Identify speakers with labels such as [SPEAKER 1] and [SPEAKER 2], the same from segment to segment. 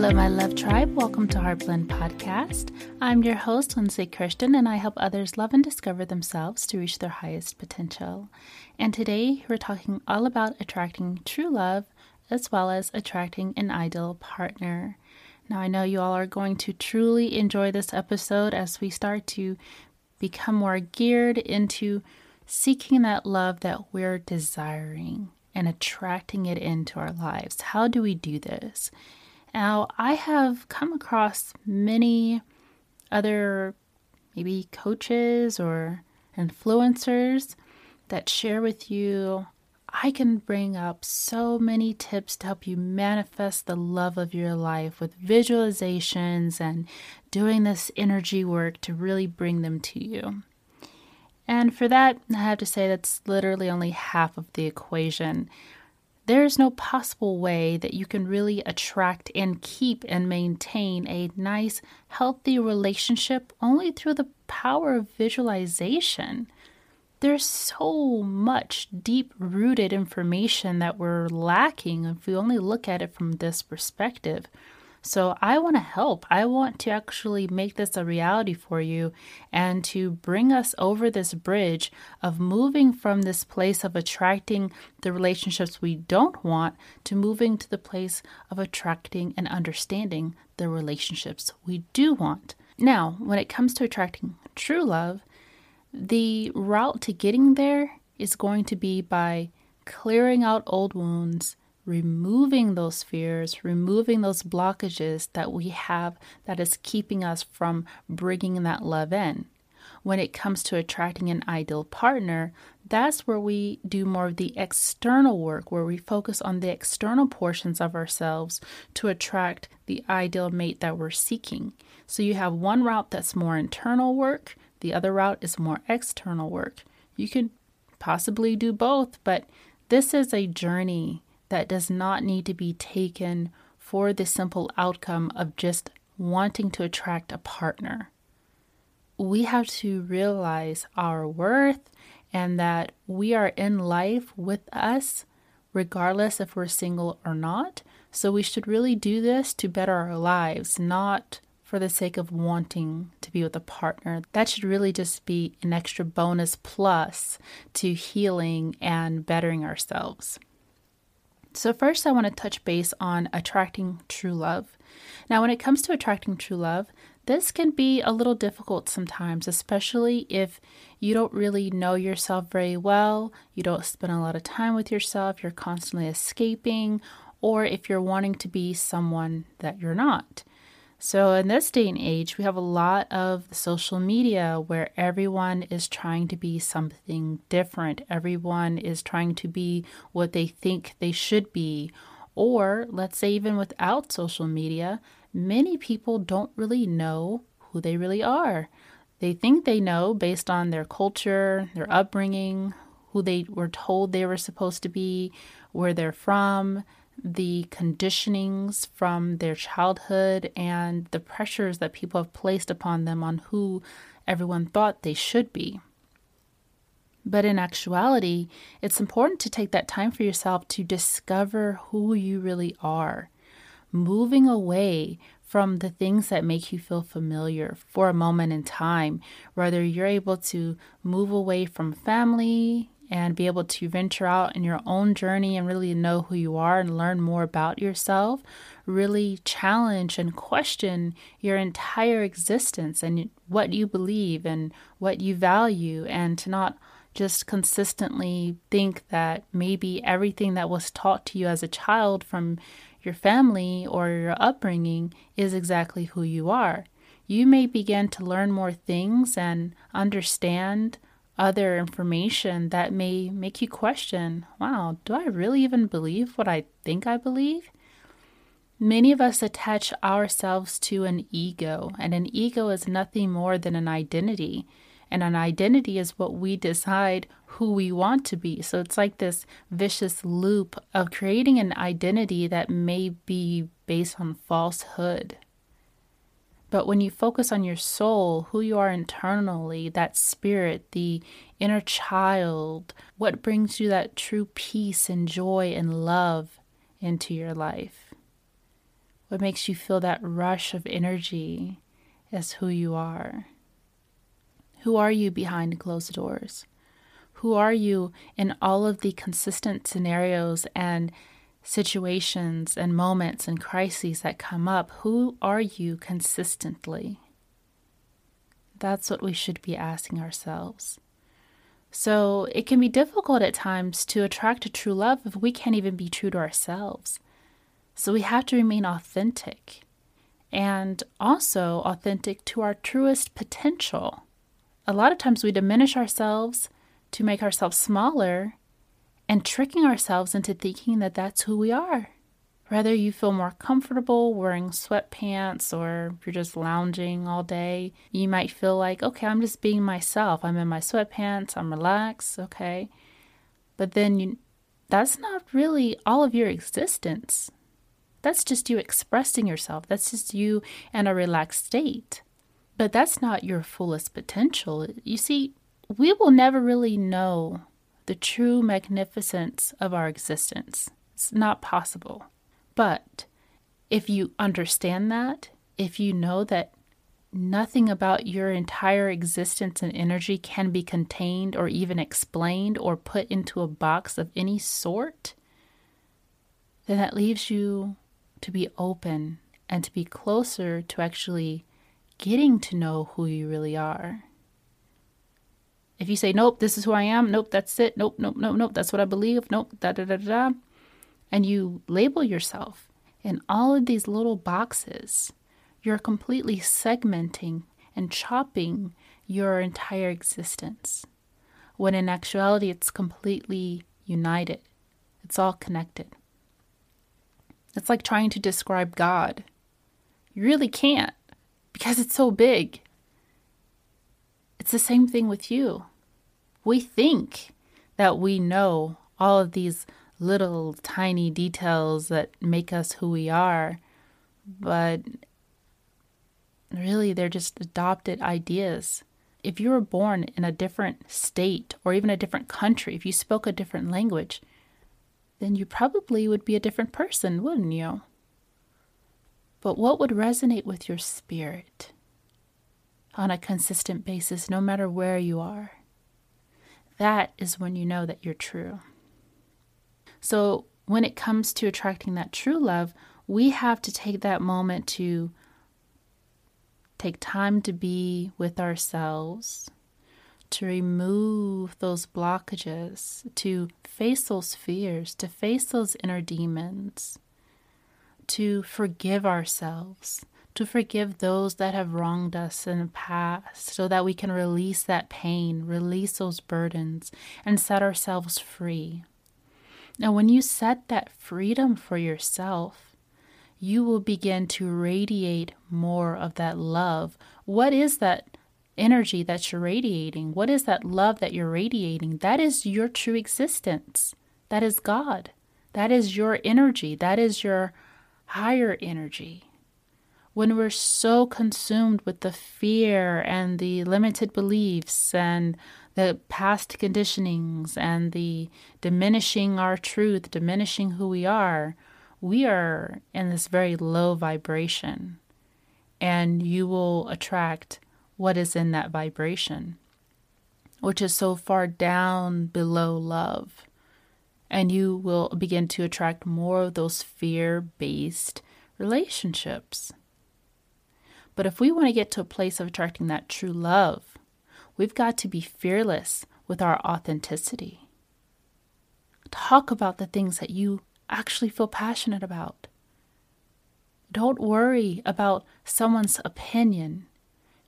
[SPEAKER 1] Hello, my love tribe. Welcome to Heartblend Podcast. I'm your host, Lindsay Kirsten, and I help others love and discover themselves to reach their highest potential. And today we're talking all about attracting true love as well as attracting an ideal partner. Now, I know you all are going to truly enjoy this episode as we start to become more geared into seeking that love that we're desiring and attracting it into our lives. How do we do this? Now, I have come across many other maybe coaches or influencers that share with you. I can bring up so many tips to help you manifest the love of your life with visualizations and doing this energy work to really bring them to you. And for that, I have to say that's literally only half of the equation. There is no possible way that you can really attract and keep and maintain a nice, healthy relationship only through the power of visualization. There's so much deep rooted information that we're lacking if we only look at it from this perspective. So I want to help. I want to actually make this a reality for you and to bring us over this bridge of moving from this place of attracting the relationships we don't want to moving to the place of attracting and understanding the relationships we do want. Now, when it comes to attracting true love, the route to getting there is going to be by clearing out old wounds removing those fears, removing those blockages that we have that is keeping us from bringing that love in. When it comes to attracting an ideal partner, that's where we do more of the external work, where we focus on the external portions of ourselves to attract the ideal mate that we're seeking. So you have one route that's more internal work, the other route is more external work. You could possibly do both, but this is a journey that does not need to be taken for the simple outcome of just wanting to attract a partner. We have to realize our worth and that we are in life with us, regardless if we're single or not. So we should really do this to better our lives, not for the sake of wanting to be with a partner. That should really just be an extra bonus plus to healing and bettering ourselves. So, first, I want to touch base on attracting true love. Now, when it comes to attracting true love, this can be a little difficult sometimes, especially if you don't really know yourself very well, you don't spend a lot of time with yourself, you're constantly escaping, or if you're wanting to be someone that you're not. So, in this day and age, we have a lot of social media where everyone is trying to be something different. Everyone is trying to be what they think they should be. Or, let's say, even without social media, many people don't really know who they really are. They think they know based on their culture, their upbringing, who they were told they were supposed to be, where they're from, the conditionings from their childhood and the pressures that people have placed upon them on who everyone thought they should be. But in actuality, it's important to take that time for yourself to discover who you really are, moving away from the things that make you feel familiar for a moment in time. Whether you're able to move away from family, and be able to venture out in your own journey and really know who you are and learn more about yourself, really challenge and question your entire existence and what you believe and what you value, and to not just consistently think that maybe everything that was taught to you as a child from your family or your upbringing is exactly who you are. You may begin to learn more things and understand other information that may make you question wow, do I really even believe what I think I believe? Many of us attach ourselves to an ego, and an ego is nothing more than an identity. And an identity is what we decide who we want to be. So it's like this vicious loop of creating an identity that may be based on falsehood. But when you focus on your soul, who you are internally, that spirit, the inner child, what brings you that true peace and joy and love into your life? What makes you feel that rush of energy is who you are. Who are you behind closed doors? Who are you in all of the consistent scenarios and situations and moments and crises that come up? Who are you consistently? That's what we should be asking ourselves. So it can be difficult at times to attract a true love if we can't even be true to ourselves. So we have to remain authentic and also authentic to our truest potential. A lot of times we diminish ourselves to make ourselves smaller and tricking ourselves into thinking that that's who we are. Whether you feel more comfortable wearing sweatpants or you're just lounging all day, you might feel like, okay, I'm just being myself. I'm in my sweatpants, I'm relaxed, okay. But then you, that's not really all of your existence. That's just you expressing yourself. That's just you in a relaxed state. But that's not your fullest potential. You see, we will never really know the true magnificence of our existence. It's not possible. But if you understand that, if you know that nothing about your entire existence and energy can be contained or even explained or put into a box of any sort, then that leaves you to be open and to be closer to actually getting to know who you really are. If you say, nope, this is who I am, nope, that's it, nope, nope, nope, nope, that's what I believe, nope, da da da da, and you label yourself in all of these little boxes, you're completely segmenting and chopping your entire existence. When in actuality, it's completely united, it's all connected. It's like trying to describe God. You really can't because it's so big. It's the same thing with you. We think that we know all of these little tiny details that make us who we are, but really they're just adopted ideas. If you were born in a different state or even a different country, if you spoke a different language, then you probably would be a different person, wouldn't you? But what would resonate with your spirit on a consistent basis, no matter where you are? That is when you know that you're true. So, when it comes to attracting that true love, we have to take that moment to take time to be with ourselves, to remove those blockages, to face those fears, to face those inner demons, to forgive ourselves, to forgive those that have wronged us in the past so that we can release that pain, release those burdens, and set ourselves free. Now, when you set that freedom for yourself, you will begin to radiate more of that love. What is that energy that you're radiating? What is that love that you're radiating? That is your true existence. That is God. That is your energy. That is your higher energy. When we're so consumed with the fear and the limited beliefs and the past conditionings and the diminishing our truth, diminishing who we are, we are in this very low vibration. And you will attract what is in that vibration, which is so far down below love. And you will begin to attract more of those fear based relationships. But if we want to get to a place of attracting that true love, We've got to be fearless with our authenticity. Talk about the things that you actually feel passionate about. Don't worry about someone's opinion.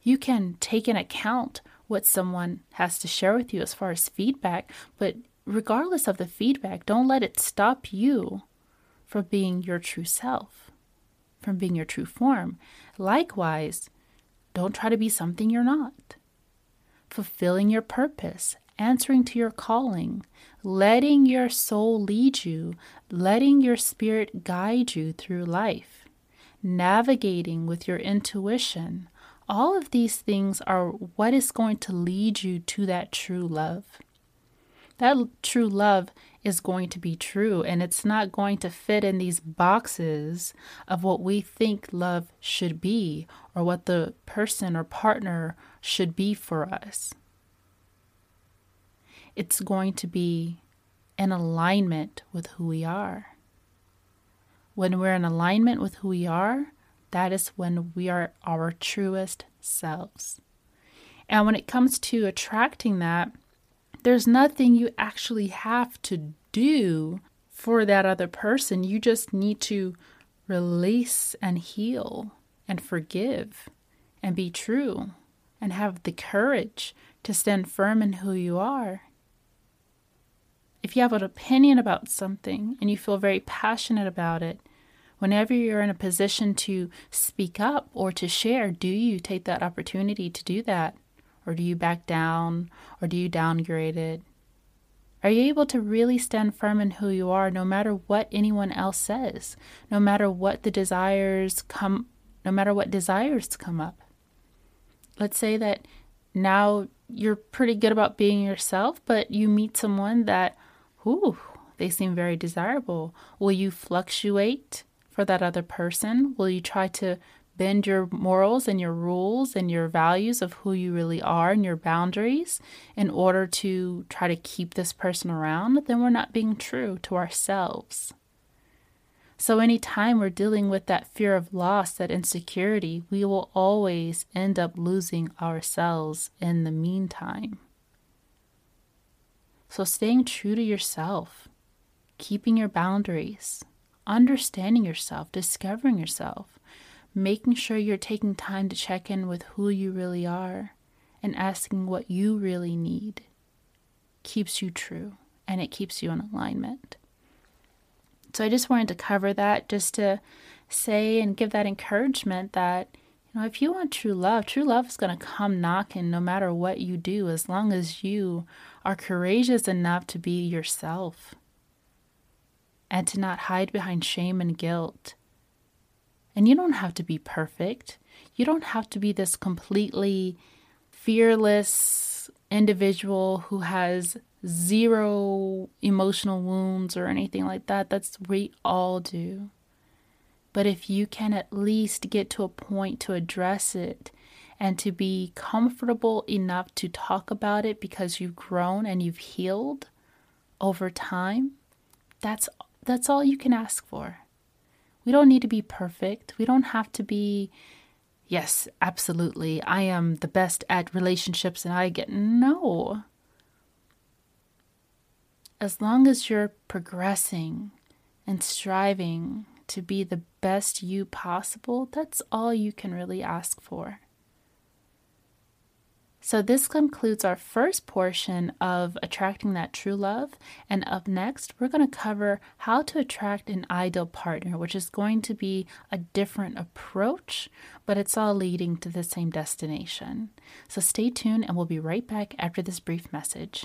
[SPEAKER 1] You can take in account what someone has to share with you as far as feedback, but regardless of the feedback, don't let it stop you from being your true self, from being your true form. Likewise, don't try to be something you're not fulfilling your purpose, answering to your calling, letting your soul lead you, letting your spirit guide you through life, navigating with your intuition. All of these things are what is going to lead you to that true love. That true love is going to be true and it's not going to fit in these boxes of what we think love should be or what the person or partner should be for us. It's going to be in alignment with who we are. When we're in alignment with who we are, that is when we are our truest selves. And when it comes to attracting that, there's nothing you actually have to do for that other person. You just need to release and heal and forgive and be true and have the courage to stand firm in who you are. If you have an opinion about something and you feel very passionate about it, whenever you're in a position to speak up or to share, do you take that opportunity to do that? Or do you back down? Or do you downgrade it? Are you able to really stand firm in who you are no matter what anyone else says? No matter what the desires come no matter what desires come up? Let's say that now you're pretty good about being yourself, but you meet someone that, whew, they seem very desirable. Will you fluctuate for that other person? Will you try to bend your morals and your rules and your values of who you really are and your boundaries in order to try to keep this person around, then we're not being true to ourselves. So, anytime we're dealing with that fear of loss, that insecurity, we will always end up losing ourselves in the meantime. So, staying true to yourself, keeping your boundaries, understanding yourself, discovering yourself, making sure you're taking time to check in with who you really are and asking what you really need keeps you true and it keeps you in alignment. So I just wanted to cover that just to say and give that encouragement that you know if you want true love, true love is going to come knocking no matter what you do as long as you are courageous enough to be yourself and to not hide behind shame and guilt and you don't have to be perfect. You don't have to be this completely fearless individual who has zero emotional wounds or anything like that. That's we all do. But if you can at least get to a point to address it and to be comfortable enough to talk about it because you've grown and you've healed over time, that's that's all you can ask for. We don't need to be perfect. We don't have to be, yes, absolutely, I am the best at relationships and I get. No. As long as you're progressing and striving to be the best you possible, that's all you can really ask for. So, this concludes our first portion of attracting that true love. And up next, we're going to cover how to attract an ideal partner, which is going to be a different approach, but it's all leading to the same destination. So, stay tuned, and we'll be right back after this brief message.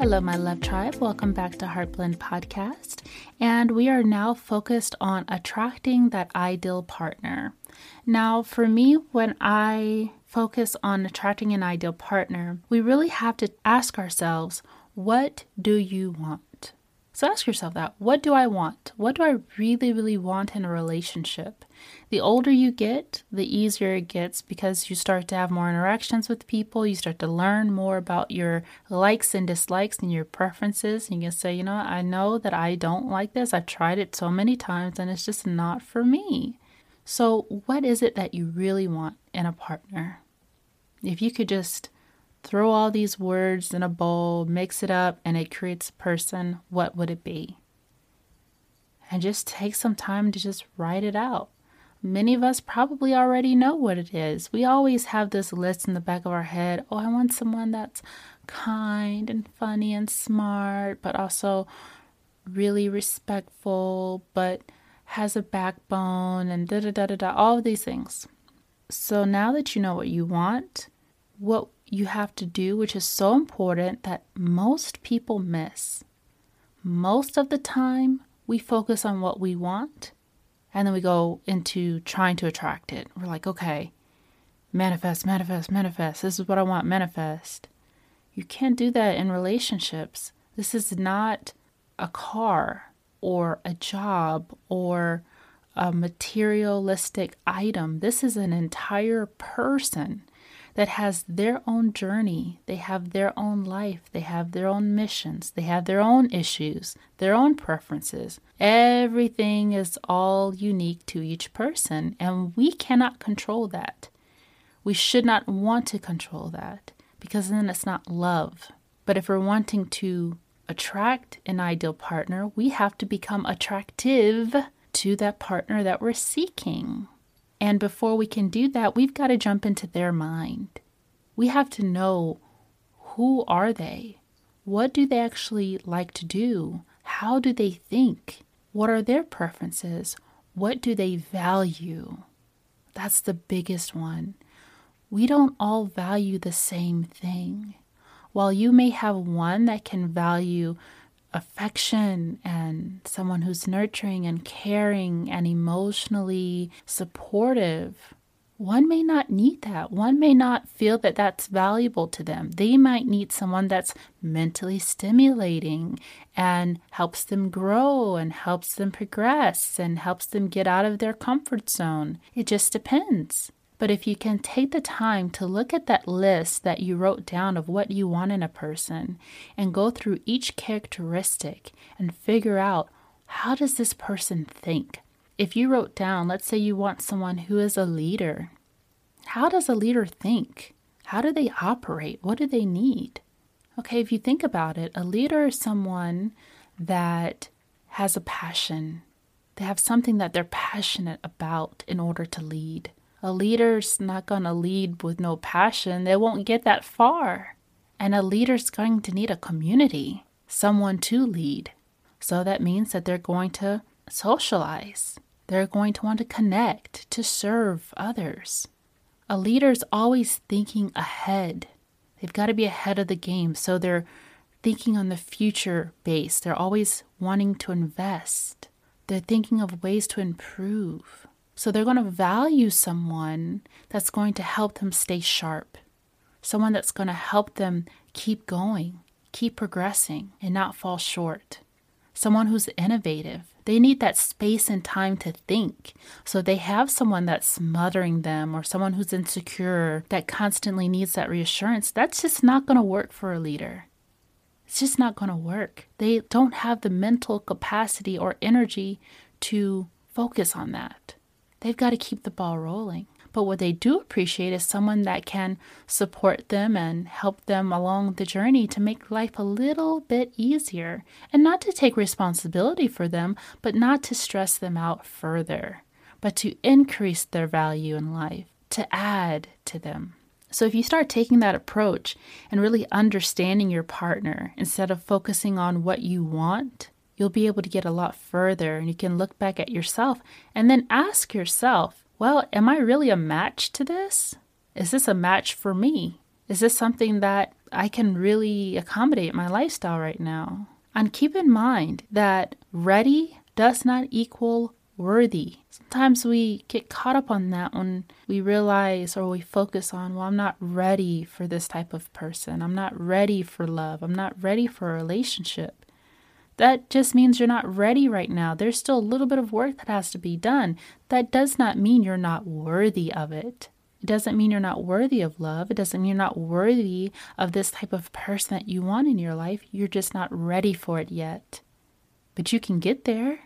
[SPEAKER 1] Hello, my love tribe. Welcome back to Heartblend Podcast. And we are now focused on attracting that ideal partner. Now, for me, when I focus on attracting an ideal partner, we really have to ask ourselves, what do you want? So ask yourself that. What do I want? What do I really, really want in a relationship? The older you get, the easier it gets because you start to have more interactions with people. You start to learn more about your likes and dislikes and your preferences. And you can say, you know, I know that I don't like this. I've tried it so many times and it's just not for me. So, what is it that you really want in a partner? If you could just throw all these words in a bowl, mix it up, and it creates a person, what would it be? And just take some time to just write it out. Many of us probably already know what it is. We always have this list in the back of our head oh, I want someone that's kind and funny and smart, but also really respectful, but has a backbone and da da da da da, all of these things. So now that you know what you want, what you have to do, which is so important that most people miss. Most of the time, we focus on what we want and then we go into trying to attract it. We're like, okay, manifest, manifest, manifest. This is what I want, manifest. You can't do that in relationships. This is not a car or a job or a materialistic item. This is an entire person that has their own journey. They have their own life. They have their own missions. They have their own issues, their own preferences. Everything is all unique to each person, and we cannot control that. We should not want to control that because then it's not love. But if we're wanting to attract an ideal partner, we have to become attractive to that partner that we're seeking. And before we can do that, we've got to jump into their mind. We have to know who are they? What do they actually like to do? How do they think? What are their preferences? What do they value? That's the biggest one. We don't all value the same thing. While you may have one that can value affection and someone who's nurturing and caring and emotionally supportive. One may not need that. One may not feel that that's valuable to them. They might need someone that's mentally stimulating and helps them grow and helps them progress and helps them get out of their comfort zone. It just depends. But if you can take the time to look at that list that you wrote down of what you want in a person and go through each characteristic and figure out how does this person think? If you wrote down, let's say you want someone who is a leader, how does a leader think? How do they operate? What do they need? Okay, if you think about it, a leader is someone that has a passion. They have something that they're passionate about in order to lead. A leader's not going to lead with no passion, they won't get that far. And a leader's going to need a community, someone to lead. So that means that they're going to socialize, they're going to want to connect, to serve others. A leader's always thinking ahead. They've got to be ahead of the game. So they're thinking on the future base. They're always wanting to invest. They're thinking of ways to improve. So they're going to value someone that's going to help them stay sharp, someone that's going to help them keep going, keep progressing, and not fall short. Someone who's innovative. They need that space and time to think. So they have someone that's smothering them or someone who's insecure that constantly needs that reassurance. That's just not going to work for a leader. It's just not going to work. They don't have the mental capacity or energy to focus on that they've got to keep the ball rolling. But what they do appreciate is someone that can support them and help them along the journey to make life a little bit easier and not to take responsibility for them, but not to stress them out further, but to increase their value in life, to add to them. So, if you start taking that approach and really understanding your partner instead of focusing on what you want, you'll be able to get a lot further and you can look back at yourself and then ask yourself, well, am I really a match to this? Is this a match for me? Is this something that I can really accommodate my lifestyle right now? And keep in mind that ready does not equal worthy. Sometimes we get caught up on that when we realize or we focus on, well, I'm not ready for this type of person. I'm not ready for love. I'm not ready for a relationship that just means you're not ready right now. There's still a little bit of work that has to be done. That does not mean you're not worthy of it. It doesn't mean you're not worthy of love. It doesn't mean you're not worthy of this type of person that you want in your life. You're just not ready for it yet. But you can get there.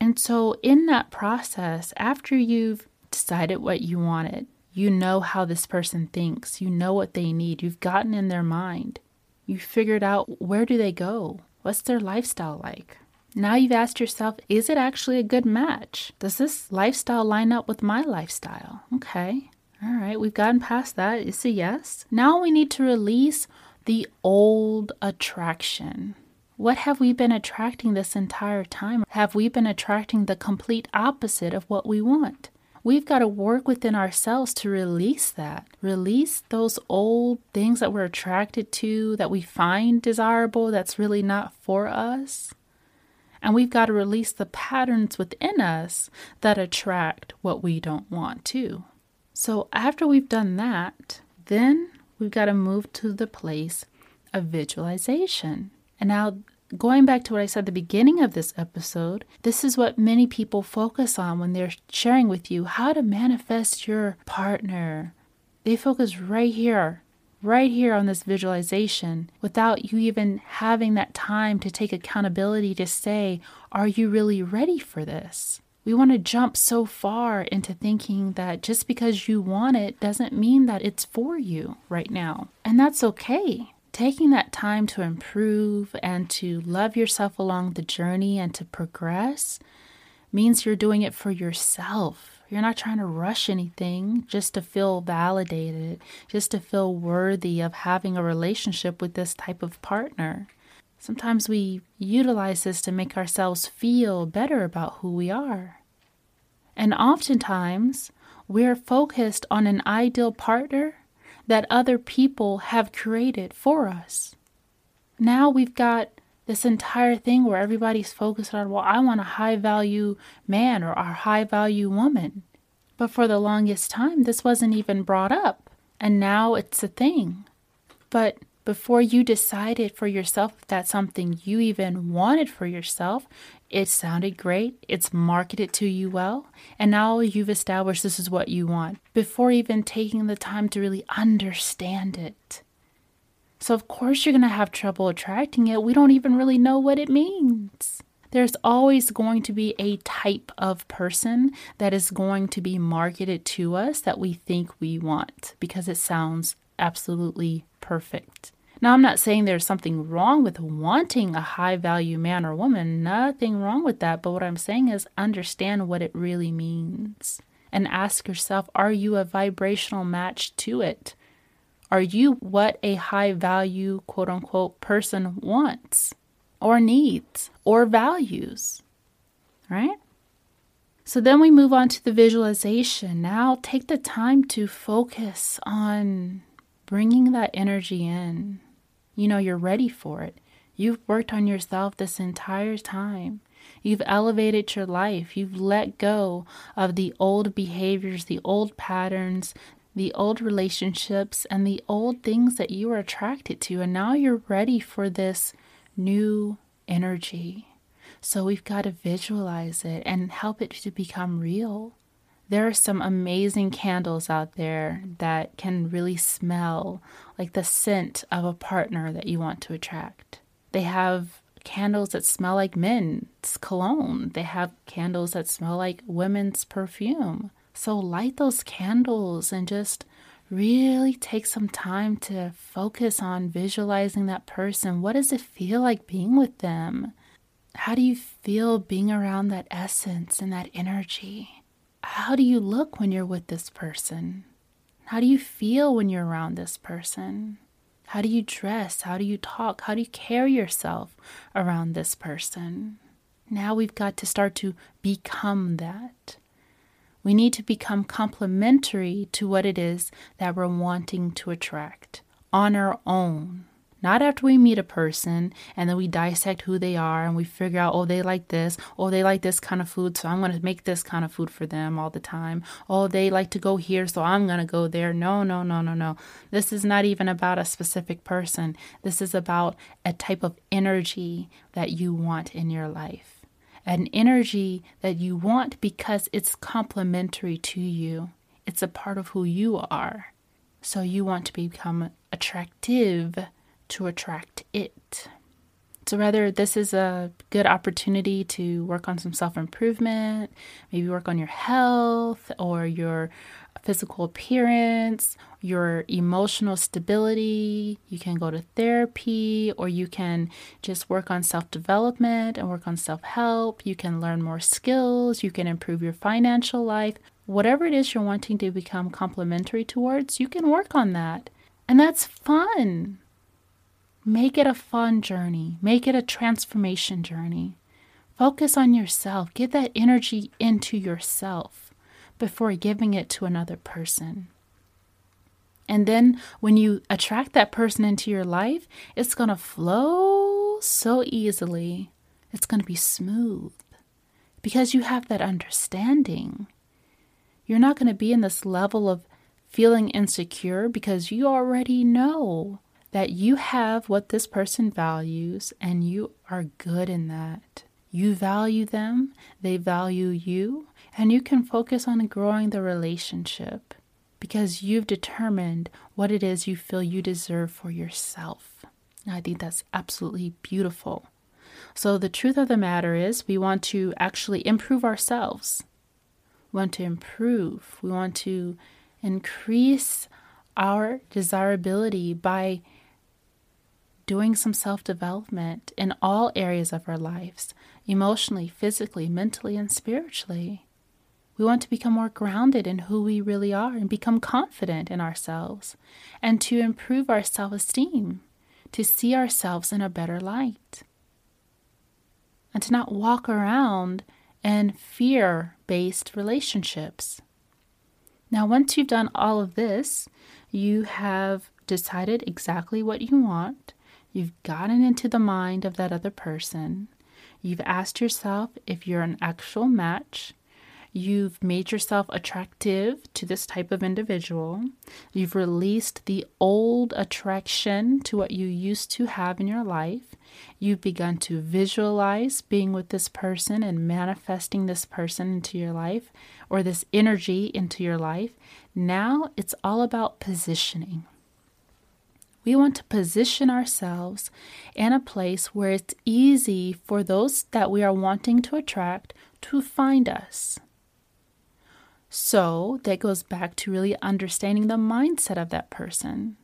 [SPEAKER 1] And so, in that process, after you've decided what you wanted, you know how this person thinks, you know what they need, you've gotten in their mind, you figured out where do they go? What's their lifestyle like? Now you've asked yourself, is it actually a good match? Does this lifestyle line up with my lifestyle? Okay. All right, we've gotten past that. It's a yes. Now we need to release the old attraction. What have we been attracting this entire time? Have we been attracting the complete opposite of what we want? We've got to work within ourselves to release that. Release those old things that we're attracted to, that we find desirable, that's really not for us. And we've got to release the patterns within us that attract what we don't want to. So, after we've done that, then we've got to move to the place of visualization. And now, going back to what I said at the beginning of this episode, this is what many people focus on when they're sharing with you how to manifest your partner. They focus right here, right here on this visualization without you even having that time to take accountability to say, Are you really ready for this? We want to jump so far into thinking that just because you want it doesn't mean that it's for you right now. And that's okay taking that time to improve and to love yourself along the journey and to progress means you're doing it for yourself. You're not trying to rush anything just to feel validated, just to feel worthy of having a relationship with this type of partner. Sometimes we utilize this to make ourselves feel better about who we are. And oftentimes, we're focused on an ideal partner that other people have created for us. Now we've got this entire thing where everybody's focused on, well, I want a high value man or a high value woman. But for the longest time, this wasn't even brought up. And now it's a thing. But before you decided for yourself if that's something you even wanted for yourself, it sounded great, it's marketed to you well, and now you've established this is what you want before even taking the time to really understand it. So, of course, you're going to have trouble attracting it. We don't even really know what it means. There's always going to be a type of person that is going to be marketed to us that we think we want because it sounds absolutely perfect. Now, I'm not saying there's something wrong with wanting a high value man or woman, nothing wrong with that. But what I'm saying is understand what it really means and ask yourself are you a vibrational match to it? Are you what a high value, quote unquote, person wants or needs or values? Right? So then we move on to the visualization. Now take the time to focus on bringing that energy in. You know, you're ready for it. You've worked on yourself this entire time. You've elevated your life. You've let go of the old behaviors, the old patterns, the old relationships, and the old things that you were attracted to. And now you're ready for this new energy. So we've got to visualize it and help it to become real. There are some amazing candles out there that can really smell like the scent of a partner that you want to attract. They have candles that smell like men's cologne, they have candles that smell like women's perfume. So light those candles and just really take some time to focus on visualizing that person. What does it feel like being with them? How do you feel being around that essence and that energy? How do you look when you're with this person? How do you feel when you're around this person? How do you dress? How do you talk? How do you carry yourself around this person? Now we've got to start to become that. We need to become complementary to what it is that we're wanting to attract on our own. Not after we meet a person and then we dissect who they are and we figure out, oh, they like this, oh, they like this kind of food, so I'm going to make this kind of food for them all the time. Oh, they like to go here, so I'm going to go there. No, no, no, no, no. This is not even about a specific person. This is about a type of energy that you want in your life. An energy that you want because it's complementary to you. It's a part of who you are. So you want to become attractive to attract it. So, rather, this is a good opportunity to work on some self improvement, maybe work on your health or your physical appearance, your emotional stability, you can go to therapy, or you can just work on self development and work on self help. You can learn more skills, you can improve your financial life. Whatever it is you're wanting to become complementary towards, you can work on that. And that's fun. Make it a fun journey, make it a transformation journey. Focus on yourself, get that energy into yourself before giving it to another person. And then when you attract that person into your life, it's going to flow so easily. It's going to be smooth because you have that understanding. You're not going to be in this level of feeling insecure because you already know that you have what this person values and you are good in that. You value them, they value you, and you can focus on growing the relationship because you've determined what it is you feel you deserve for yourself. I think that's absolutely beautiful. So, the truth of the matter is, we want to actually improve ourselves. We want to improve. We want to increase our desirability by doing some self development in all areas of our lives emotionally, physically, mentally, and spiritually. We want to become more grounded in who we really are and become confident in ourselves and to improve our self esteem, to see ourselves in a better light, and to not walk around in fear based relationships. Now, once you've done all of this, you have decided exactly what you want You've gotten into the mind of that other person. You've asked yourself if you're an actual match. You've made yourself attractive to this type of individual. You've released the old attraction to what you used to have in your life. You've begun to visualize being with this person and manifesting this person into your life or this energy into your life. Now it's all about positioning. We want to position ourselves in a place where it's easy for those that we are wanting to attract to find us. So that goes back to really understanding the mindset of that person.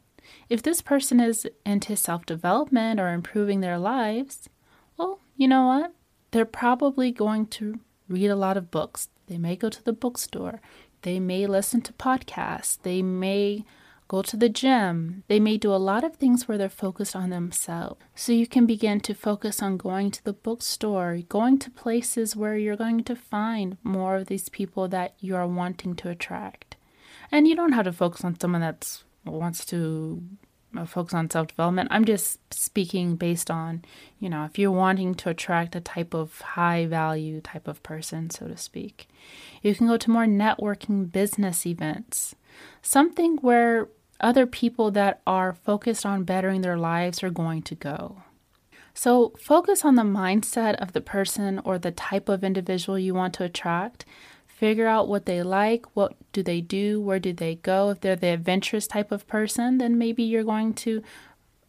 [SPEAKER 1] If this person is into self development or improving their lives, well, you know what? They're probably going to read a lot of books. They may go to the bookstore. They may listen to podcasts. They may go to the gym. They may do a lot of things where they're focused on themselves. So you can begin to focus on going to the bookstore, going to places where you're going to find more of these people that you are wanting to attract. And you don't have to focus on someone that wants to uh, focus on self development. I'm just speaking based on, you know, if you're wanting to attract a type of high value type of person, so to speak. You can go to more networking business events, something where other people that are focused on bettering their lives are going to go. So, focus on the mindset of the person or the type of individual you want to attract. Figure out what they like, what do they do, where do they go. If they're the adventurous type of person, then maybe you're going to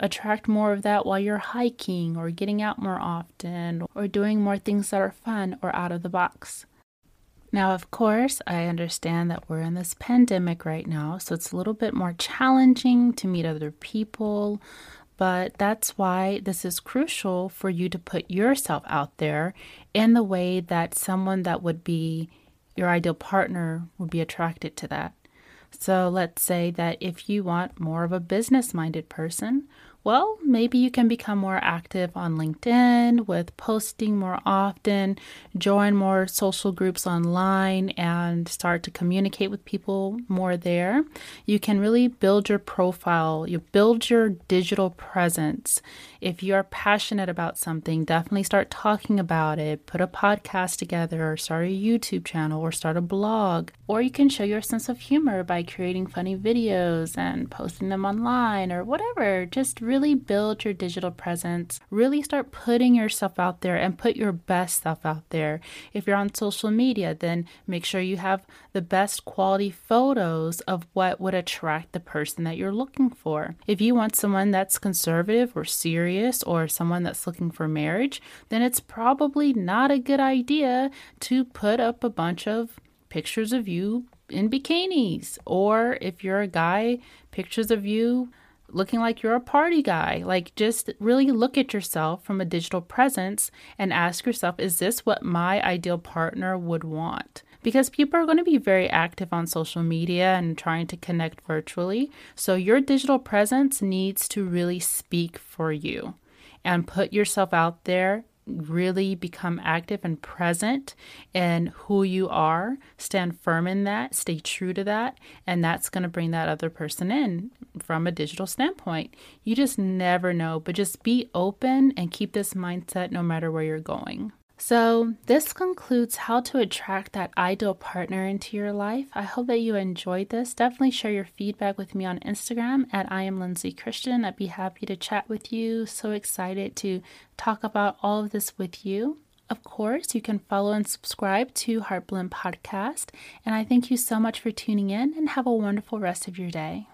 [SPEAKER 1] attract more of that while you're hiking or getting out more often or doing more things that are fun or out of the box. Now, of course, I understand that we're in this pandemic right now, so it's a little bit more challenging to meet other people, but that's why this is crucial for you to put yourself out there in the way that someone that would be your ideal partner would be attracted to that. So, let's say that if you want more of a business minded person, well, maybe you can become more active on LinkedIn with posting more often, join more social groups online, and start to communicate with people more there. You can really build your profile, you build your digital presence. If you are passionate about something, definitely start talking about it. Put a podcast together, or start a YouTube channel, or start a blog. Or you can show your sense of humor by creating funny videos and posting them online, or whatever. Just really build your digital presence, really start putting yourself out there and put your best stuff out there. If you're on social media, then make sure you have the best quality photos of what would attract the person that you're looking for. If you want someone that's conservative or serious or someone that's looking for marriage, then it's probably not a good idea to put up a bunch of pictures of you in bikinis. Or if you're a guy, pictures of you looking like you're a party guy. Like, just really look at yourself from a digital presence and ask yourself, is this what my ideal partner would want? Because people are going to be very active on social media and trying to connect virtually. So, your digital presence needs to really speak for you and put yourself out there really become active and present in who you are, stand firm in that, stay true to that, and that's going to bring that other person in from a digital standpoint. You just never know, but just be open and keep this mindset no matter where you're going. So, this concludes how to attract that ideal partner into your life. I hope that you enjoyed this. Definitely share your feedback with me on Instagram at I am Lindsay Christian. I'd be happy to chat with you. So excited to talk about all of this with you. Of course, you can follow and subscribe to Heartblend Podcast. And I thank you so much for tuning in and have a wonderful rest of your day.